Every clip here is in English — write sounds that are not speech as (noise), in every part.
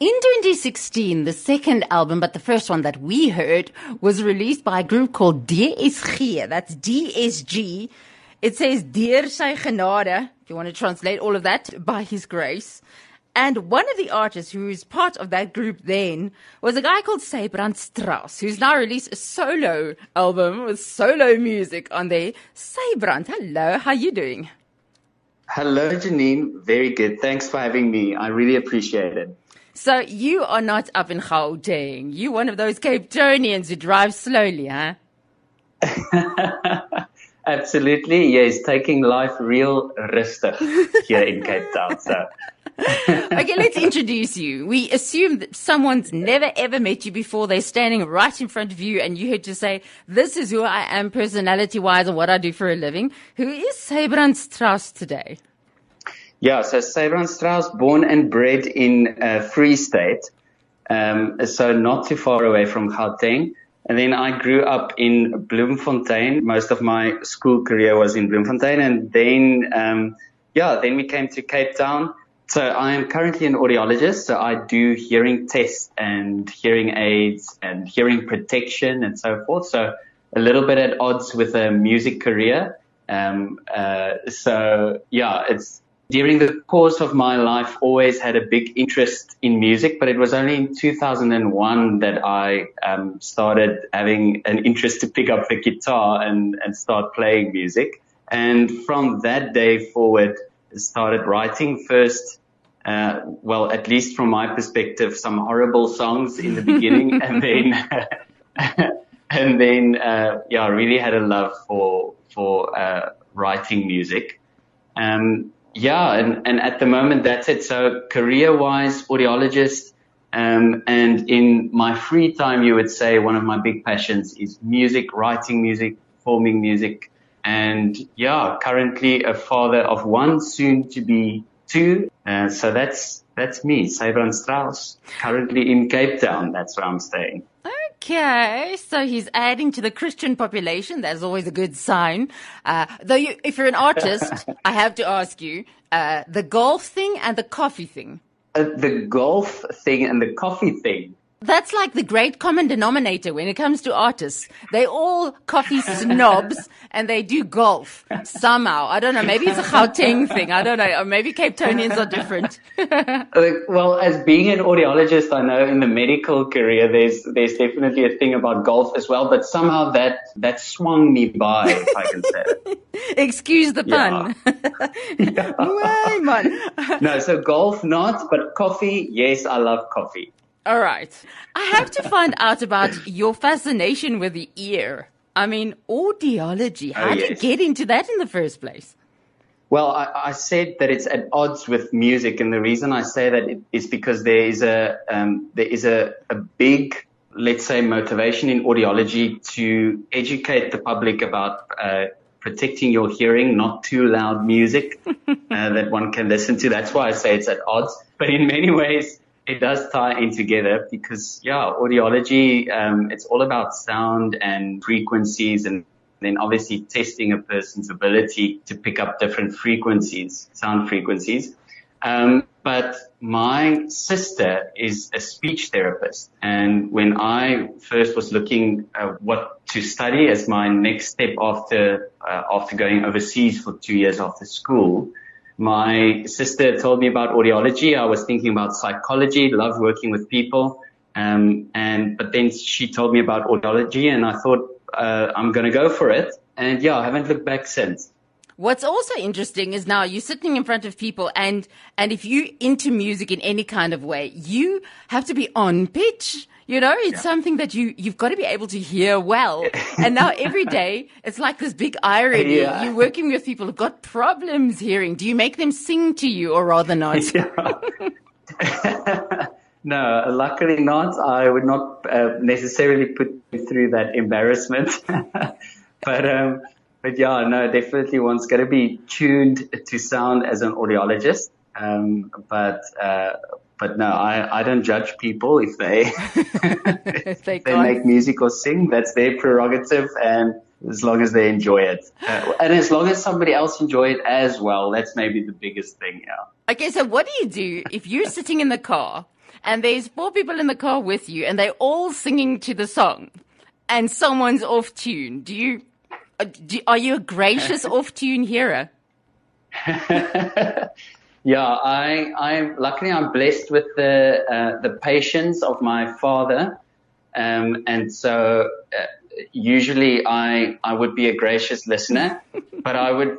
In 2016, the second album, but the first one that we heard, was released by a group called DSG. That's DSG. It says Deur sy genade, if you want to translate all of that, by his grace. And one of the artists who is part of that group then was a guy called Sybrand Strauss, who's now released a solo album with solo music on there. Sybrand, hello, how you doing? Hello, Janine. Very good. Thanks for having me. I really appreciate it. So you are not up in Gauteng. You one of those Cape Townians who drive slowly, huh? (laughs) Absolutely, yes. Taking life real rustig here in Cape Town. So. (laughs) okay, let's introduce you. We assume that someone's never ever met you before. They're standing right in front of you and you had to say, this is who I am personality wise and what I do for a living. Who is Sybrand Strauss today? Yeah, so Sybrand Strauss, born and bred in uh, Free State, um, so not too far away from Gauteng. And then I grew up in Bloemfontein. Most of my school career was in Bloemfontein. And then, um, yeah, then we came to Cape Town. So I am currently an audiologist. So I do hearing tests and hearing aids and hearing protection and so forth. So a little bit at odds with a music career. Um, uh, so yeah, it's, during the course of my life, always had a big interest in music, but it was only in 2001 that I um, started having an interest to pick up the guitar and, and start playing music. And from that day forward, started writing first. Uh, well, at least from my perspective, some horrible songs in the beginning, (laughs) and then, (laughs) and then, uh, yeah, I really had a love for for uh, writing music. Um, yeah, and, and at the moment that's it. So career wise, audiologist, um, and in my free time, you would say one of my big passions is music, writing music, performing music. And yeah, currently a father of one, soon to be two. Uh, so that's, that's me, Sybrand Strauss, currently in Cape Town. That's where I'm staying. Okay, so he's adding to the Christian population. That's always a good sign. Uh, though, you, if you're an artist, (laughs) I have to ask you uh, the golf thing and the coffee thing. Uh, the golf thing and the coffee thing. That's like the great common denominator when it comes to artists. They all coffee (laughs) snobs and they do golf somehow. I don't know. Maybe it's a Gauteng thing. I don't know. Or maybe Cape Townians are different. (laughs) well, as being an audiologist, I know in the medical career, there's, there's definitely a thing about golf as well, but somehow that, that swung me by, if I can say. (laughs) Excuse the pun. Yeah. no, so golf not, but coffee, yes, I love coffee. All right. I have to find out about your fascination with the ear. I mean, audiology. How oh, did yes. you get into that in the first place? Well, I, I, said that it's at odds with music, and the reason I say that is because there is a um, there is a, a big, let's say, motivation in audiology to educate the public about uh, protecting your hearing, not too loud music (laughs) uh, that one can listen to. That's why I say it's at odds. But in many ways, it does tie in together because yeah, audiology, um, it's all about sound and frequencies and then obviously testing a person's ability to pick up different frequencies, sound frequencies. Um, but my sister is a speech therapist. And when I first was looking at what to study as my next step after, uh, after going overseas for two years after school, my sister told me about audiology. I was thinking about psychology, love working with people. Um, and, but then she told me about audiology and I thought, uh, I'm going to go for it. And yeah, I haven't looked back since. What's also interesting is now you're sitting in front of people and, and if you into music in any kind of way, you have to be on pitch. You know, it's yeah. something that you, you've got to be able to hear well. (laughs) and now every day, it's like this big irony. Yeah. You're working with people who've got problems hearing. Do you make them sing to you or rather not? (laughs) (laughs) no, luckily not. I would not uh, necessarily put you through that embarrassment. but, um, but yeah, no, definitely one's going to be tuned to sound as an audiologist. Um, but, uh, but no, I, I don't judge people if they (laughs) (laughs) if they, they make music or sing. That's their prerogative, and as long as they enjoy it, uh, and as long as somebody else enjoy it as well, that's maybe the biggest thing. Yeah. Okay, so what do you do if you're sitting in the car? and there's four people in the car with you and they're all singing to the song and someone's off tune. Do you, do, are you a gracious (laughs) off tune hearer? (laughs) yeah, I, I'm luckily I'm blessed with the, uh, the patience of my father. Um, and so, uh, usually I, I would be a gracious listener, (laughs) but I would,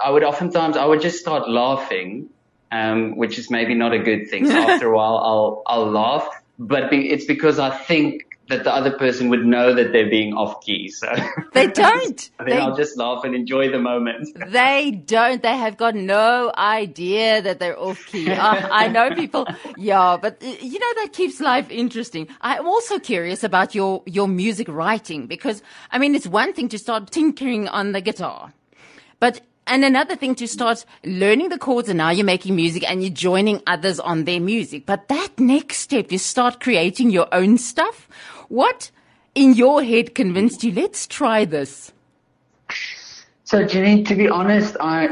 I would oftentimes, I would just start laughing um, which is maybe not a good thing. So after a while, I'll I'll laugh, but it's because I think that the other person would know that they're being off key. So (laughs) they don't. (laughs) then they, I'll just laugh and enjoy the moment. (laughs) they don't. They have got no idea that they're off key. uh, I know people. Yeah, but you know that keeps life interesting. I'm also curious about your your music writing because I mean it's one thing to start tinkering on the guitar, but and another thing to start learning the chords and now you're making music and you're joining others on their music. But that next step, you start creating your own stuff. What in your head convinced you, let's try this? So Janine, to be honest, I,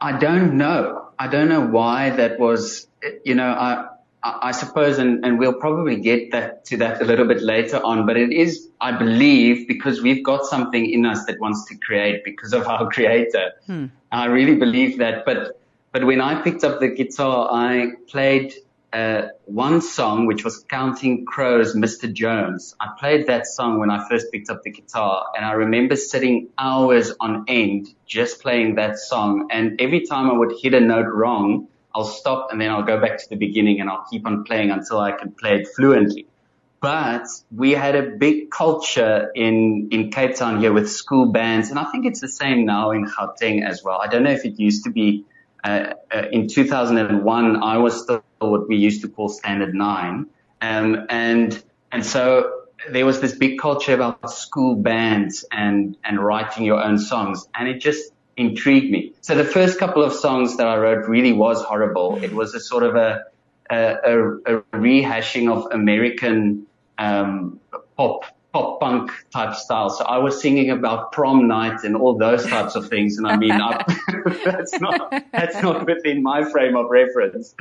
I don't know. I don't know why that was, you know, I, I suppose, and, and we'll probably get that to that a little bit later on, but it is, I believe, because we've got something in us that wants to create because of our (laughs) creator. Hmm. I really believe that. But, but when I picked up the guitar, I played uh, one song, which was Counting Crows, Mr. Jones. I played that song when I first picked up the guitar, and I remember sitting hours on end just playing that song. And every time I would hit a note wrong, I'll stop and then I'll go back to the beginning and I'll keep on playing until I can play it fluently. But we had a big culture in, in Cape Town here with school bands, and I think it's the same now in Gauteng as well. I don't know if it used to be, uh, uh, in 2001, I was still what we used to call standard nine. Um, and, and so there was this big culture about school bands and, and writing your own songs. And it just, intrigued me. So the first couple of songs that I wrote really was horrible. It was a sort of a, a, a, a rehashing of American um, pop pop punk type style. So I was singing about prom night and all those types of things. And I mean, I, (laughs) that's not that's not within my frame of reference.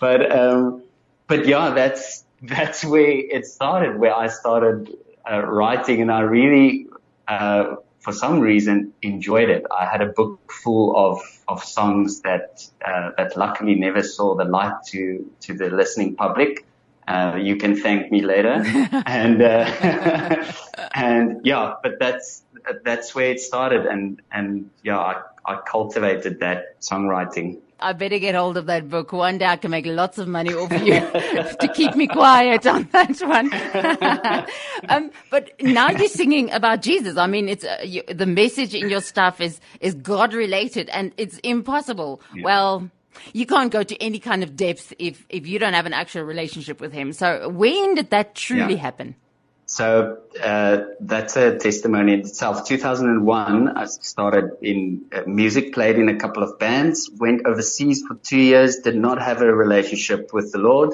But um, but yeah, that's that's where it started. Where I started uh, writing, and I really uh, for some reason enjoyed it. I had a book full of of songs that uh, that luckily never saw the light to to the listening public. Uh, you can thank me later, (laughs) and uh, (laughs) and yeah, but that's that's where it started, and and yeah, I, I cultivated that songwriting. I better get hold of that book. One day I can make lots of money off you (laughs) to keep me quiet on that one. (laughs) um, but now you're singing about Jesus. I mean, it's uh, you, the message in your stuff is is God related, and it's impossible. Yeah. Well. You can't go to any kind of depth if, if you don't have an actual relationship with him. So when did that truly yeah. happen? So uh, that's a testimony in itself. 2001, I started in uh, music, played in a couple of bands, went overseas for two years, did not have a relationship with the Lord,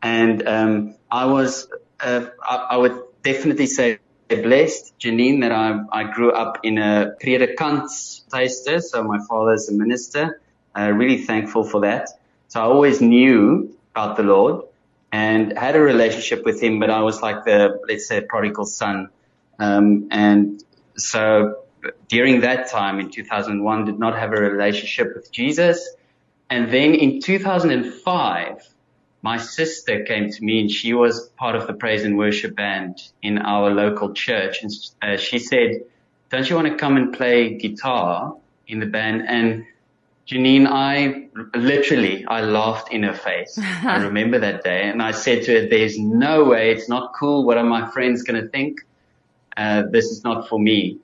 and um, I was, uh, I, I, would definitely say blessed, Janine, that I, I grew up in a predikantshuiste, so my father is a minister. Uh, really thankful for that. So I always knew about the Lord and had a relationship with him, but I was like the, let's say, prodigal son. Um, and so during that time in 2001, did not have a relationship with Jesus. And then in 2005, my sister came to me and she was part of the praise and worship band in our local church. And uh, she said, don't you want to come and play guitar in the band? And Janine, I literally, I laughed in her face. (laughs) I remember that day and I said to her, there's no way it's not cool. What are my friends going to think? Uh, this is not for me.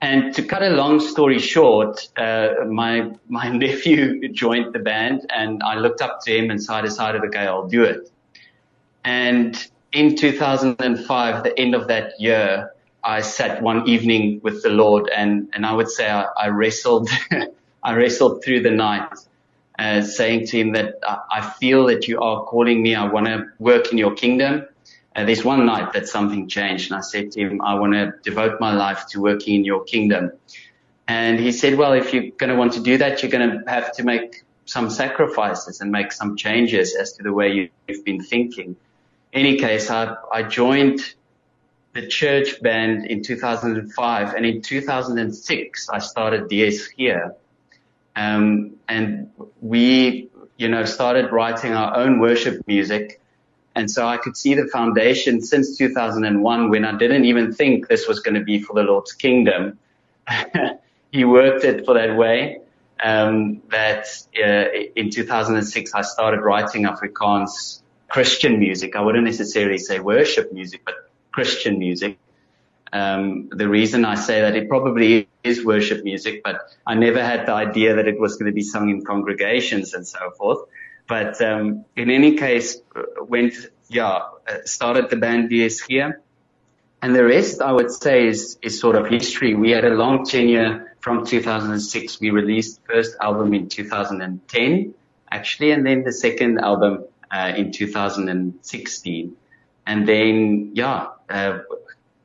And to cut a long story short, uh, my, my (laughs) nephew joined the band and I looked up to him and so I decided, okay, I'll do it. And in 2005, the end of that year, I sat one evening with the Lord and, and I would say I, I wrestled (laughs) I wrestled through the night, uh, saying to him that I feel that you are calling me. I want to work in your kingdom. Uh, there's one night that something changed and I said to him, I want to devote my life to working in your kingdom. And he said, well, if you're going to want to do that, you're going to have to make some sacrifices and make some changes as to the way you've been thinking. In any case, I, I joined the church band in 2005 and in 2006 I started DSG. Um, and we, you know, started writing our own worship music. And so I could see the foundation since 2001 when I didn't even think this was going to be for the Lord's kingdom. (laughs) he worked it for that way. Um, that uh, in 2006 I started writing Afrikaans Christian music. I wouldn't necessarily say worship music, but Christian music. Um, the reason I say that it probably is worship music, but I never had the idea that it was going to be sung in congregations and so forth. But um, in any case, went yeah, started the band DSG, and the rest I would say is is sort of history. We had a long tenure from 2006. We released first album in 2010, actually, and then the second album uh, in 2016. And then, yeah, a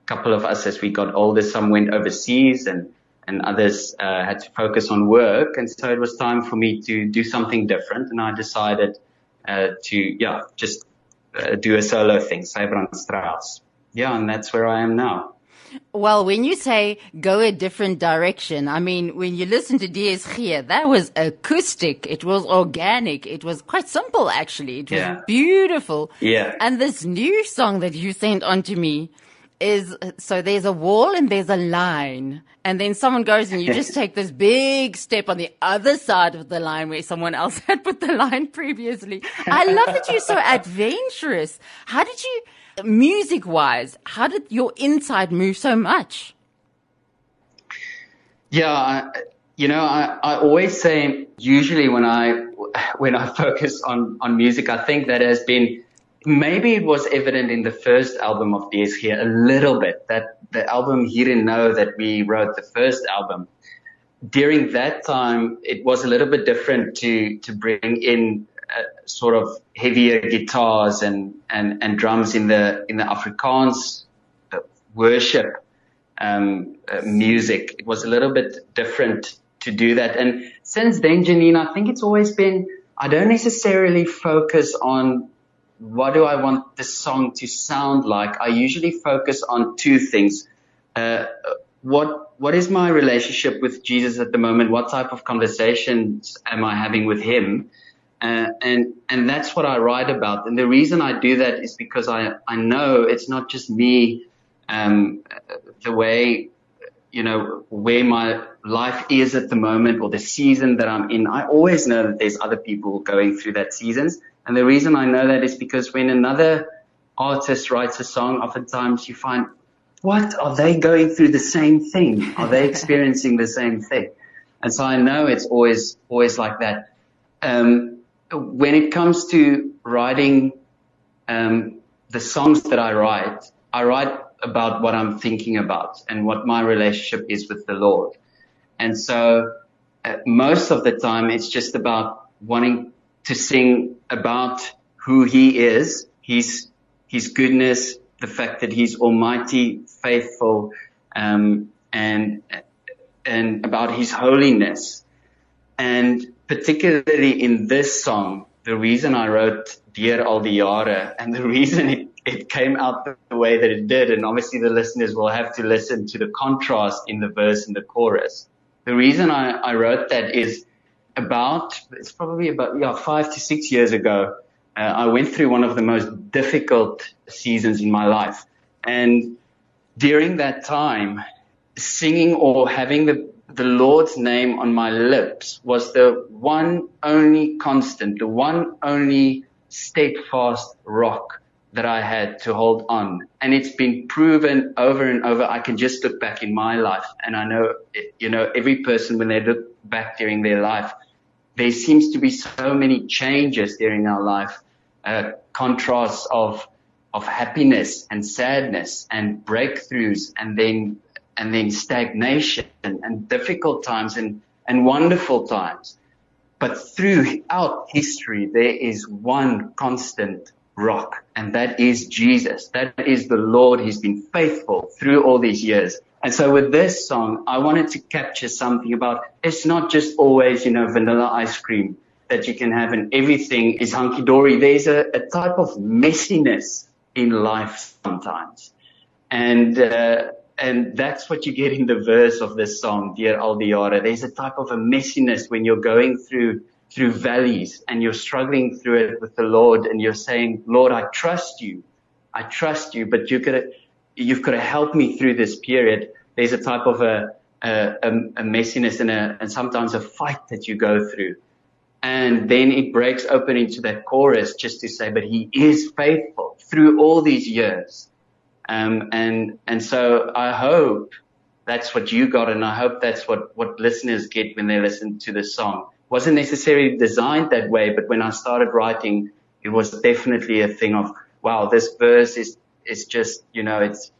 couple of us as we got older, some went overseas and, and others uh, had to focus on work. And so it was time for me to do something different. And I decided uh, to, yeah, just uh, do a solo thing, Sybrand Strauss. Yeah, and that's where I am now. Well, when you say go a different direction, I mean, when you listen to DSG, that was acoustic. It was organic. It was quite simple, actually. It was yeah. beautiful. Yeah. And this new song that you sent on to me is, so there's a wall and there's a line. And then someone goes and you just (laughs) take this big step on the other side of the line where someone else (laughs) had put the line previously. I love that you're so (laughs) adventurous. How did you, music wise, how did your inside move so much? Yeah, I, you know, I, I always say usually when I when I focus on on music, I think that has been maybe it was evident in the first album of DSG a little bit that the album Here and Now that we wrote the first album during that time it was a little bit different to to bring in uh, sort of heavier guitars and, and, and drums in the in the Afrikaans uh, worship um, uh, music. It was a little bit different to do that. And since then, Janine, I think it's always been. I don't necessarily focus on what do I want the song to sound like. I usually focus on two things. Uh, what what is my relationship with Jesus at the moment? What type of conversations am I having with Him? Uh, and and that's what I write about. And the reason I do that is because I I know it's not just me. Um, the way you know where my life is at the moment or the season that I'm in. I always know that there's other people going through that seasons. And the reason I know that is because when another artist writes a song, oftentimes you find, what are they going through the same thing? Are they (laughs) experiencing the same thing? And so I know it's always always like that. Um, when it comes to writing um, the songs that I write, I write about what I'm thinking about and what my relationship is with the Lord. And so uh, most of the time it's just about wanting to sing about who he is, his, his goodness, the fact that he's almighty, faithful, um, and, and about his holiness. And particularly in this song, the reason I wrote Deur al die and the (laughs) reason it, it came out the way that it did, and obviously the listeners will have to listen to the contrast in the verse and the chorus. The reason I, I wrote that is about, it's probably about, yeah, five to six years ago, uh, I went through one of the most difficult seasons in my life. And during that time, singing or having the the Lord's name on my lips was the one only constant, the one only steadfast rock that I had to hold on. And it's been proven over and over. I can just look back in my life and I know, you know, every person when they look back during their life, there seems to be so many changes during our life, uh, contrasts of, of happiness and sadness and breakthroughs and then and then stagnation and difficult times and, and wonderful times. But throughout history, there is one constant rock, and that is Jesus. That is the Lord. He's been faithful through all these years. And so with this song, I wanted to capture something about it's not just always, you know, vanilla ice cream that you can have and everything is hunky dory. There's a, a type of messiness in life sometimes. And, uh, and that's what you get in the verse of this song, Deur al die Jare. There's a type of a messiness when you're going through, through valleys and you're struggling through it with the Lord and you're saying, Lord, I trust you. I trust you, but you could, you've got to help me through this period. There's a type of a, a, a messiness and, a, and sometimes a fight that you go through. And then it breaks open into that chorus just to say, but he is faithful through all these years. Um, and, and so I hope that's what you got. And I hope that's what, what listeners get when they listen to the song. Wasn't necessarily designed that way, but when I started writing, it was definitely a thing of, wow, this verse is, is just, you know, it's,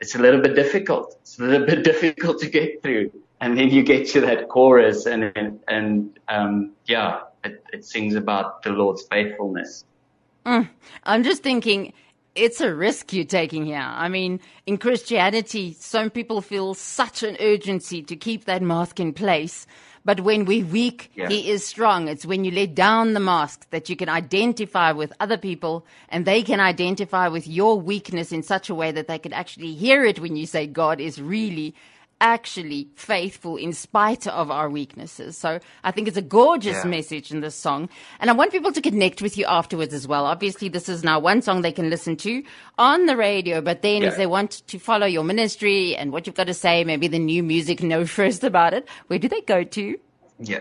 it's a little bit difficult. It's a little (laughs) bit difficult to get through. And then you get to that chorus and, and, and um, yeah, it, it sings about the Lord's faithfulness. Mm. I'm just thinking, it's a risk you're taking here. I mean, in Christianity, some people feel such an urgency to keep that mask in place. But when we're weak, yeah. he is strong. It's when you let down the mask that you can identify with other people and they can identify with your weakness in such a way that they can actually hear it when you say God is really actually faithful in spite of our weaknesses. So I think it's a gorgeous yeah. message in this song. And I want people to connect with you afterwards as well. Obviously, this is now one song they can listen to on the radio, but then yeah. if they want to follow your ministry and what you've got to say, maybe the new music, (laughs) know first about it, where do they go to? Yeah.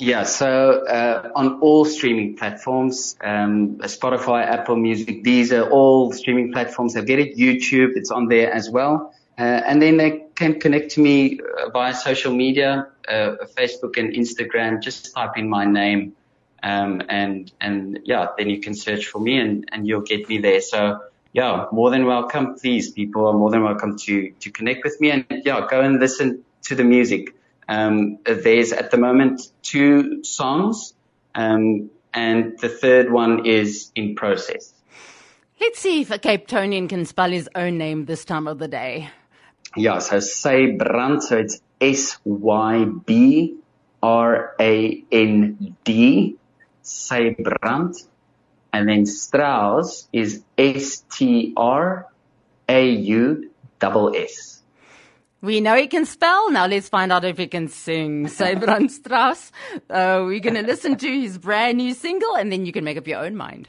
Yeah, so uh, on all streaming platforms, um, Spotify, Apple Music, these are all streaming platforms. I get it, YouTube, it's on there as well. Uh, and then they can connect to me uh, via social media, uh, Facebook and Instagram. Just type in my name, um, and and yeah, then you can search for me and and you'll get me there. So yeah, more than welcome. Please, people are more than welcome to to connect with me and yeah, go and listen to the music. Um, there's at the moment two songs, um, and the third one is in process. Let's see if a Cape Tonian can spell his own name this time of the day. Ja, so sy brand, so it's S Y B R A N D. Sy brand. And then Strauss is S T R A U double S. We know he can spell. Now let's find out if he can sing. Sybrand (laughs) Strauss. Uh, we're going to listen to his brand new single and then you can make up your own mind.